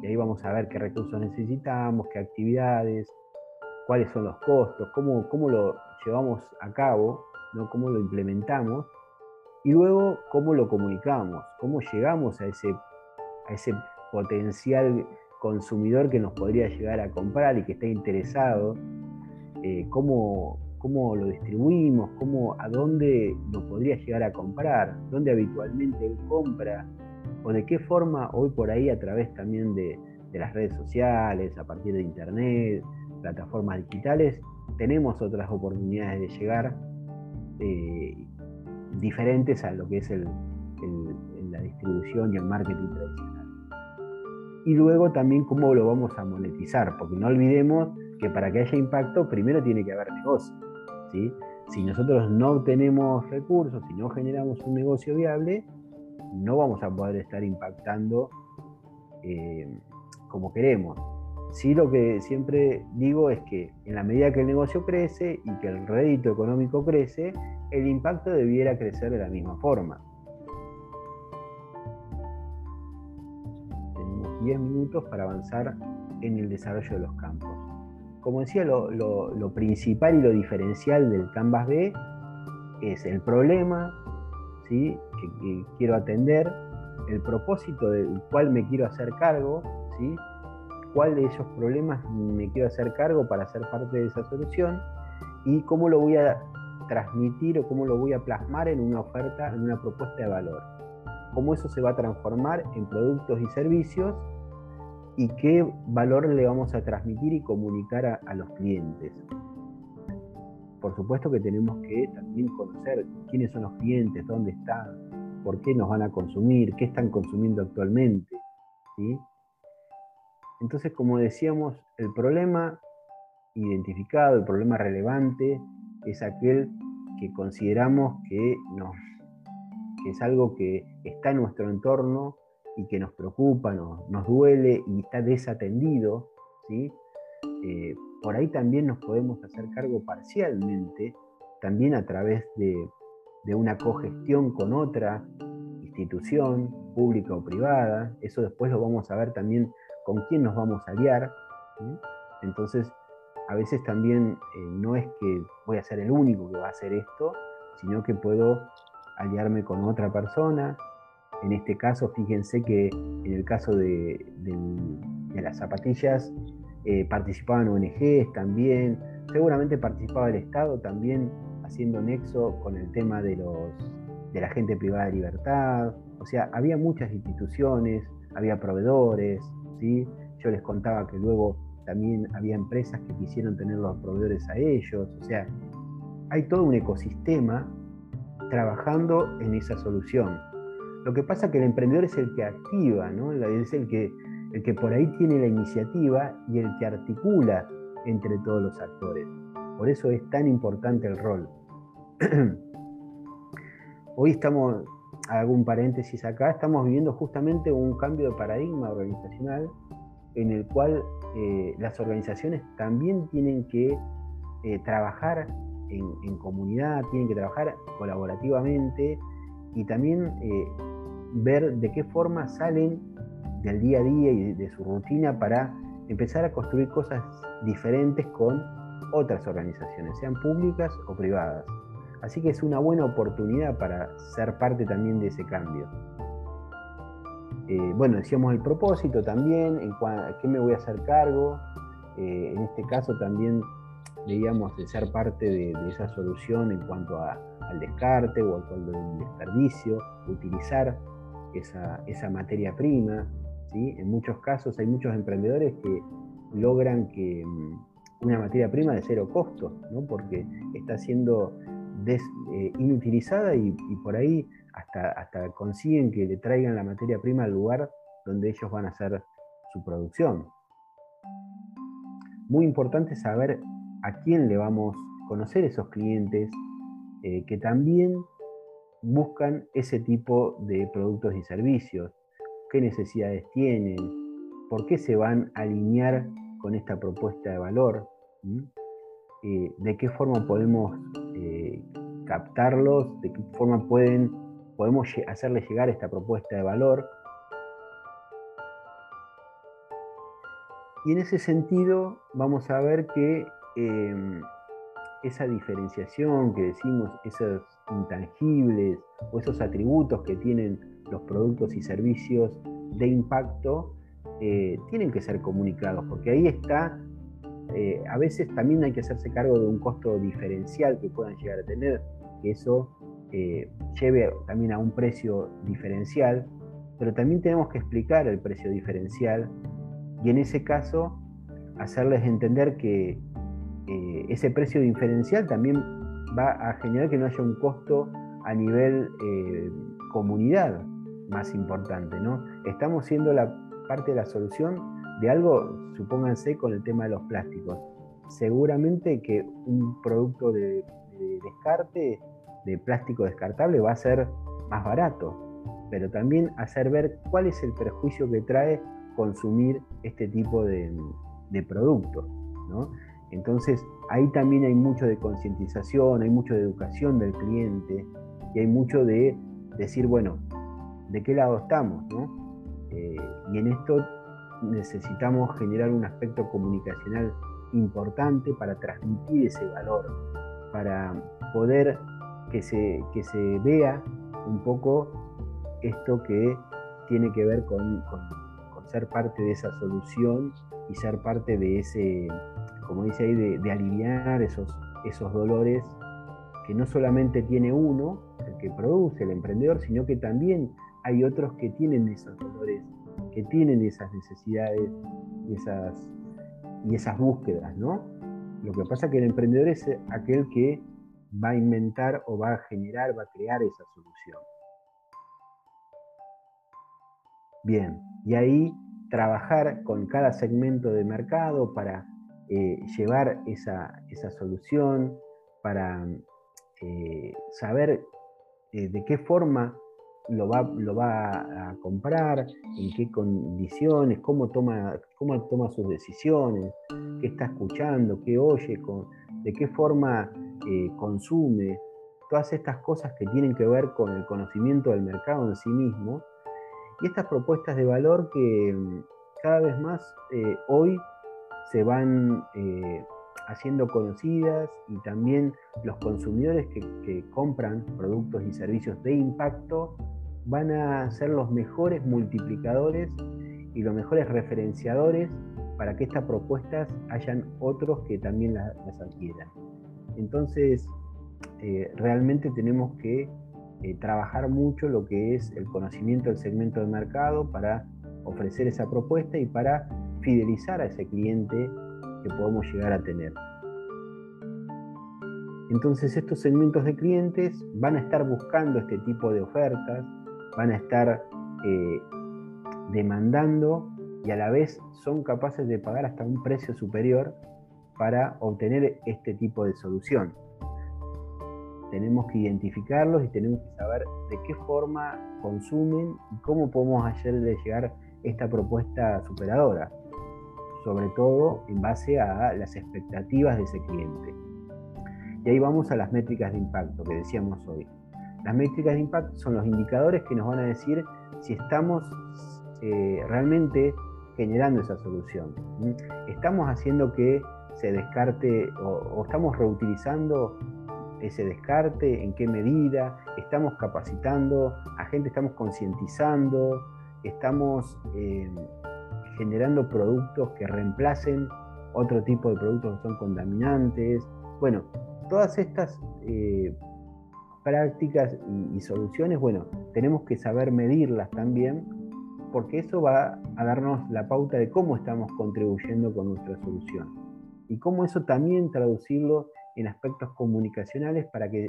Y ahí vamos a ver qué recursos necesitamos, qué actividades, cuáles son los costos, cómo, cómo lo llevamos a cabo cómo lo implementamos y luego cómo lo comunicamos, cómo llegamos a ese, a ese potencial consumidor que nos podría llegar a comprar y que está interesado, eh, cómo, cómo lo distribuimos, cómo, a dónde lo podría llegar a comprar, dónde habitualmente él compra, o de qué forma hoy por ahí a través también de, las redes sociales, a partir de internet, plataformas digitales, tenemos otras oportunidades de llegar eh, diferentes a lo que es la distribución y el marketing tradicional. Y luego también cómo lo vamos a monetizar, porque no olvidemos que para que haya impacto primero tiene que haber negocio. Si nosotros no tenemos recursos, si no generamos un negocio viable, no vamos a poder estar impactando eh, como queremos. Sí lo que siempre digo es que en la medida que el negocio crece y que el rédito económico crece, el impacto debiera crecer de la misma forma. Tenemos 10 minutos para avanzar en el desarrollo de los campos como decía, lo, principal y lo diferencial del Canvas B es el problema ¿sí? Que, quiero atender, el propósito del cual me quiero hacer cargo, ¿sí? cuál de esos problemas me quiero hacer cargo para ser parte de esa solución y cómo lo voy a transmitir o cómo lo voy a plasmar en una oferta, en una propuesta de valor. Cómo eso se va a transformar en productos y servicios y qué valor le vamos a transmitir y comunicar a, los clientes. Por supuesto que tenemos que también conocer quiénes son los clientes, dónde están, por qué nos van a consumir, qué están consumiendo actualmente. ¿sí? Entonces, como decíamos, el problema identificado, el problema relevante, es aquel que consideramos que, nos, es algo que está en nuestro entorno y que nos preocupa, nos, nos duele y está desatendido, ¿sí? Eh, por ahí también nos podemos hacer cargo parcialmente, también a través de, de una cogestión con otra institución, pública o privada. Eso después lo vamos a ver también con quién nos vamos a aliar. Entonces, a veces también eh, no es que voy a ser el único que va a hacer esto, sino que puedo aliarme con otra persona, en este caso, fíjense que en el caso de, las zapatillas eh, participaban ONGs también, seguramente participaba el Estado también haciendo nexo con el tema de, los, de la gente privada de libertad, o sea, había muchas instituciones, había proveedores, ¿sí? yo les contaba que luego también había empresas que quisieron tener los proveedores a ellos, o sea, hay todo un ecosistema trabajando en esa solución. Lo que pasa es que el emprendedor es el que activa, ¿no? es el que, el que por ahí tiene la iniciativa y el que articula entre todos los actores. Por eso es tan importante el rol. (clears throat) Hoy estamos, hago un paréntesis acá, estamos viviendo justamente un cambio de paradigma organizacional en el cual eh, las organizaciones también tienen que eh, trabajar en, comunidad, tienen que trabajar colaborativamente y también eh, ver de qué forma salen del día a día y de su rutina para empezar a construir cosas diferentes con otras organizaciones, sean públicas o privadas. Así que es una buena oportunidad para ser parte también de ese cambio. Eh, bueno, decíamos el propósito también, en qué me voy a hacer cargo. Eh, en este caso también veíamos de ser parte de, esa solución en cuanto al descarte o al desperdicio, utilizar esa, materia prima. ¿sí? En muchos casos hay muchos emprendedores que logran que mm, una materia prima de cero costo, ¿no? porque está siendo eh, inutilizada y, por ahí hasta, hasta consiguen que le traigan la materia prima al lugar donde ellos van a hacer su producción. Muy importante saber a quién le vamos a conocer esos clientes eh, que también buscan ese tipo de productos y servicios, qué necesidades tienen, por qué se van a alinear con esta propuesta de valor, eh, de qué forma podemos captarlos, de qué forma pueden, podemos hacerle llegar esta propuesta de valor. Y en ese sentido vamos a ver que em, esa diferenciación que decimos, esos intangibles o esos atributos que tienen los productos y servicios de impacto, eh, tienen que ser comunicados, porque ahí está eh, a veces también hay que hacerse cargo de un costo diferencial que puedan llegar a tener, que eso eh, lleve también a un precio diferencial, pero también tenemos que explicar el precio diferencial y en ese caso hacerles entender que eh, ese precio diferencial también va a generar que no haya un costo a nivel comunidad más importante. ¿no? Estamos siendo la parte de la solución de algo, supónganse con el tema de los plásticos. Seguramente que un producto de, descarte, de plástico descartable, va a ser más barato, pero también hacer ver cuál es el perjuicio que trae consumir este tipo de, de productos. Entonces, ahí también hay mucho de concientización, hay mucho de educación del cliente y hay mucho de decir, bueno, ¿de qué lado estamos? Eh, y en esto necesitamos generar un aspecto comunicacional importante para transmitir ese valor, para poder que se, que se vea un poco esto que tiene que ver con, ser parte de esa solución y ser parte de ese, como dice ahí, de, aliviar esos, esos dolores que no solamente tiene uno, el que produce, el emprendedor, sino que también hay otros que tienen esos dolores que tienen esas necesidades y esas, y esas búsquedas, ¿no? Lo que pasa es que el emprendedor es aquel que va a inventar o va a generar, va a crear esa solución. Bien, y ahí trabajar con cada segmento de mercado para eh, llevar esa, solución, para eh, saber eh, de qué forma lo va, lo va a comprar, en qué condiciones, cómo toma, cómo toma sus decisiones, qué está escuchando, qué oye, de qué forma eh, consume, todas estas cosas que tienen que ver con el conocimiento del mercado en sí mismo, y estas propuestas de valor que mm, cada vez más eh, hoy se van eh, haciendo conocidas y también los consumidores que compran productos y servicios de impacto van a ser los mejores multiplicadores y los mejores referenciadores para que estas propuestas hayan otros que también las, adquieran. Entonces, eh, realmente tenemos que eh, trabajar mucho lo que es el conocimiento del segmento de mercado para ofrecer esa propuesta y para fidelizar a ese cliente que podemos llegar a tener. Entonces estos segmentos de clientes van a estar buscando este tipo de ofertas, van a estar eh, demandando y a la vez son capaces de pagar hasta un precio superior para obtener este tipo de solución. Tenemos que identificarlos y tenemos que saber de qué forma consumen y cómo podemos hacerle llegar esta propuesta superadora, sobre todo en base a las expectativas de ese cliente. Y ahí vamos a las métricas de impacto que decíamos hoy. Las métricas de impacto son los indicadores que nos van a decir si estamos eh, realmente generando esa solución. Estamos haciendo que se descarte o, estamos reutilizando ese descarte, en qué medida, estamos capacitando a gente, estamos concientizando, estamos eh, generando productos que reemplacen otro tipo de productos que son contaminantes. Bueno, todas estas eh, prácticas y, soluciones, bueno, tenemos que saber medirlas también, porque eso va a darnos la pauta de cómo estamos contribuyendo con nuestra solución. Y cómo eso también traducirlo en aspectos comunicacionales para que,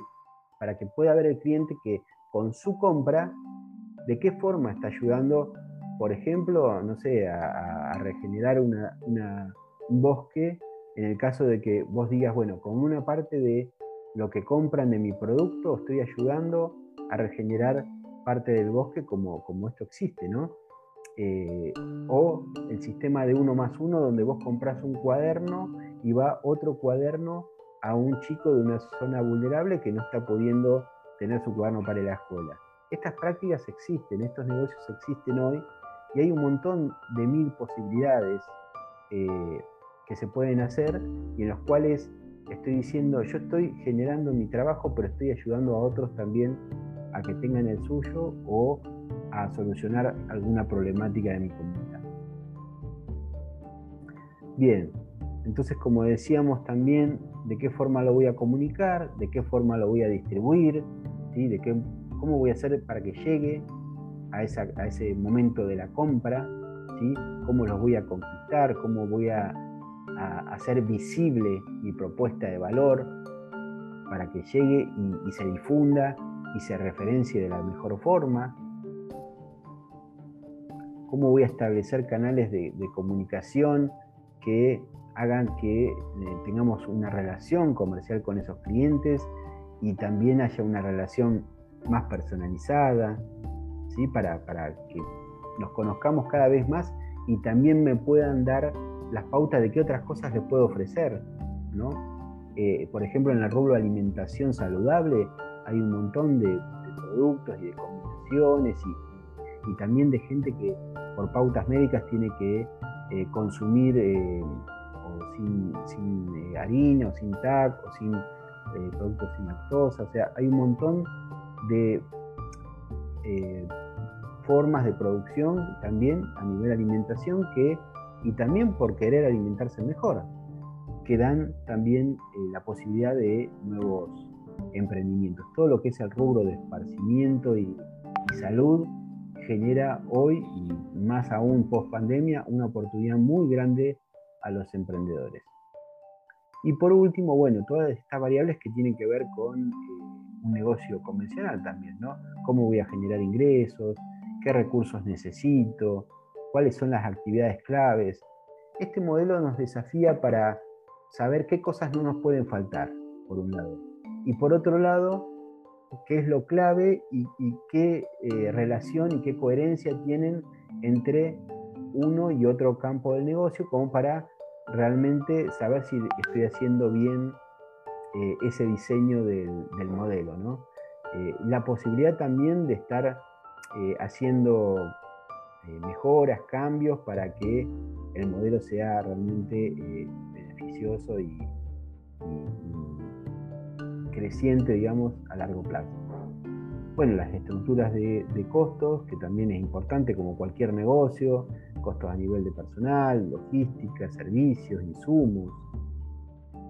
para que pueda ver el cliente que con su compra, de qué forma está ayudando, por ejemplo, no sé, a, regenerar un bosque, en el caso de que vos digas, bueno, con una parte de lo que compran de mi producto, estoy ayudando a regenerar parte del bosque como, como esto existe, ¿no? Eh, o el sistema de uno más uno, donde vos compras un cuaderno y va otro cuaderno a un chico de una zona vulnerable que no está pudiendo tener su cuaderno para la escuela. Estas prácticas existen, estos negocios existen hoy y hay un montón de mil posibilidades eh, que se pueden hacer y en los cuales estoy diciendo, yo estoy generando mi trabajo, pero estoy ayudando a otros también a que tengan el suyo o a solucionar alguna problemática de mi comunidad. Bien, Entonces, como decíamos también, de qué forma lo voy a comunicar, de qué forma lo voy a distribuir, ¿sí? de qué, cómo voy a hacer para que llegue a, a ese momento de la compra, ¿sí? cómo los voy a conquistar, cómo voy a, hacer visible mi propuesta de valor para que llegue y, se difunda y se referencie de la mejor forma. Cómo voy a establecer canales de, de comunicación que hagan que eh, tengamos una relación comercial con esos clientes y también haya una relación más personalizada, ¿sí? para, para que nos conozcamos cada vez más y también me puedan dar las pautas de qué otras cosas les puedo ofrecer. ¿no? Eh, por ejemplo, en el rubro alimentación saludable hay un montón de, productos y de combinaciones y, y, también de gente que por pautas médicas tiene que eh, consumir sin, eh, harina o sin TAC o sin eh, productos sin lactosa. O sea, hay un montón de eh, formas de producción también a nivel alimentación que, y también por querer alimentarse mejor, que dan también la posibilidad de nuevos emprendimientos. Todo lo que es el rubro de esparcimiento y, y salud genera hoy, y más aún post pandemia, una oportunidad muy grande a los emprendedores. Y por último, bueno, todas estas variables que tienen que ver con eh, un negocio convencional también, ¿no? ¿Cómo voy a generar ingresos? ¿Qué recursos necesito? ¿Cuáles son las actividades claves? Este modelo nos desafía para saber qué cosas no nos pueden faltar, por un lado. Y por otro lado, qué es lo clave y, qué eh, relación y qué coherencia tienen entre uno y otro campo del negocio como para realmente saber si estoy haciendo bien eh, ese diseño del, modelo. Eh, la posibilidad también de estar haciendo mejoras, cambios para que el modelo sea realmente beneficioso y, creciente, digamos, a largo plazo. Bueno, las estructuras de, costos, que también es importante como cualquier negocio, costos a nivel de personal, logística, servicios, insumos,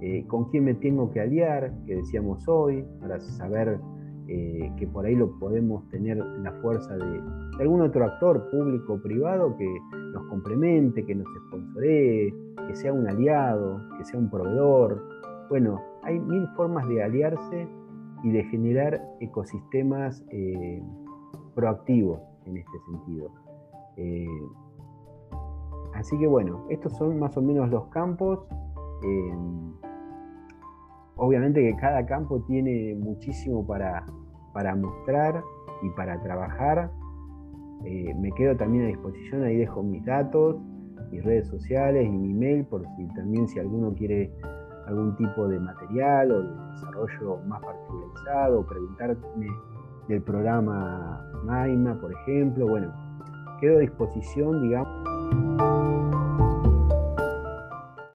eh, con quién me tengo que aliar, que decíamos hoy, para saber eh, que por ahí lo podemos tener la fuerza de, algún otro actor público o privado que nos complemente, que nos sponsoree, que sea un aliado, que sea un proveedor. Bueno, hay mil formas de aliarse y de generar ecosistemas eh, proactivos en este sentido. Así que bueno, estos son más o menos los campos. Obviamente que cada campo tiene muchísimo para, mostrar y para trabajar. Eh, me quedo también a disposición, ahí dejo mis datos, mis redes sociales y mi mail por si también si alguno quiere algún tipo de material o de desarrollo más particularizado, preguntarme del programa MAIMA, por ejemplo. Bueno, quedo a disposición, digamos.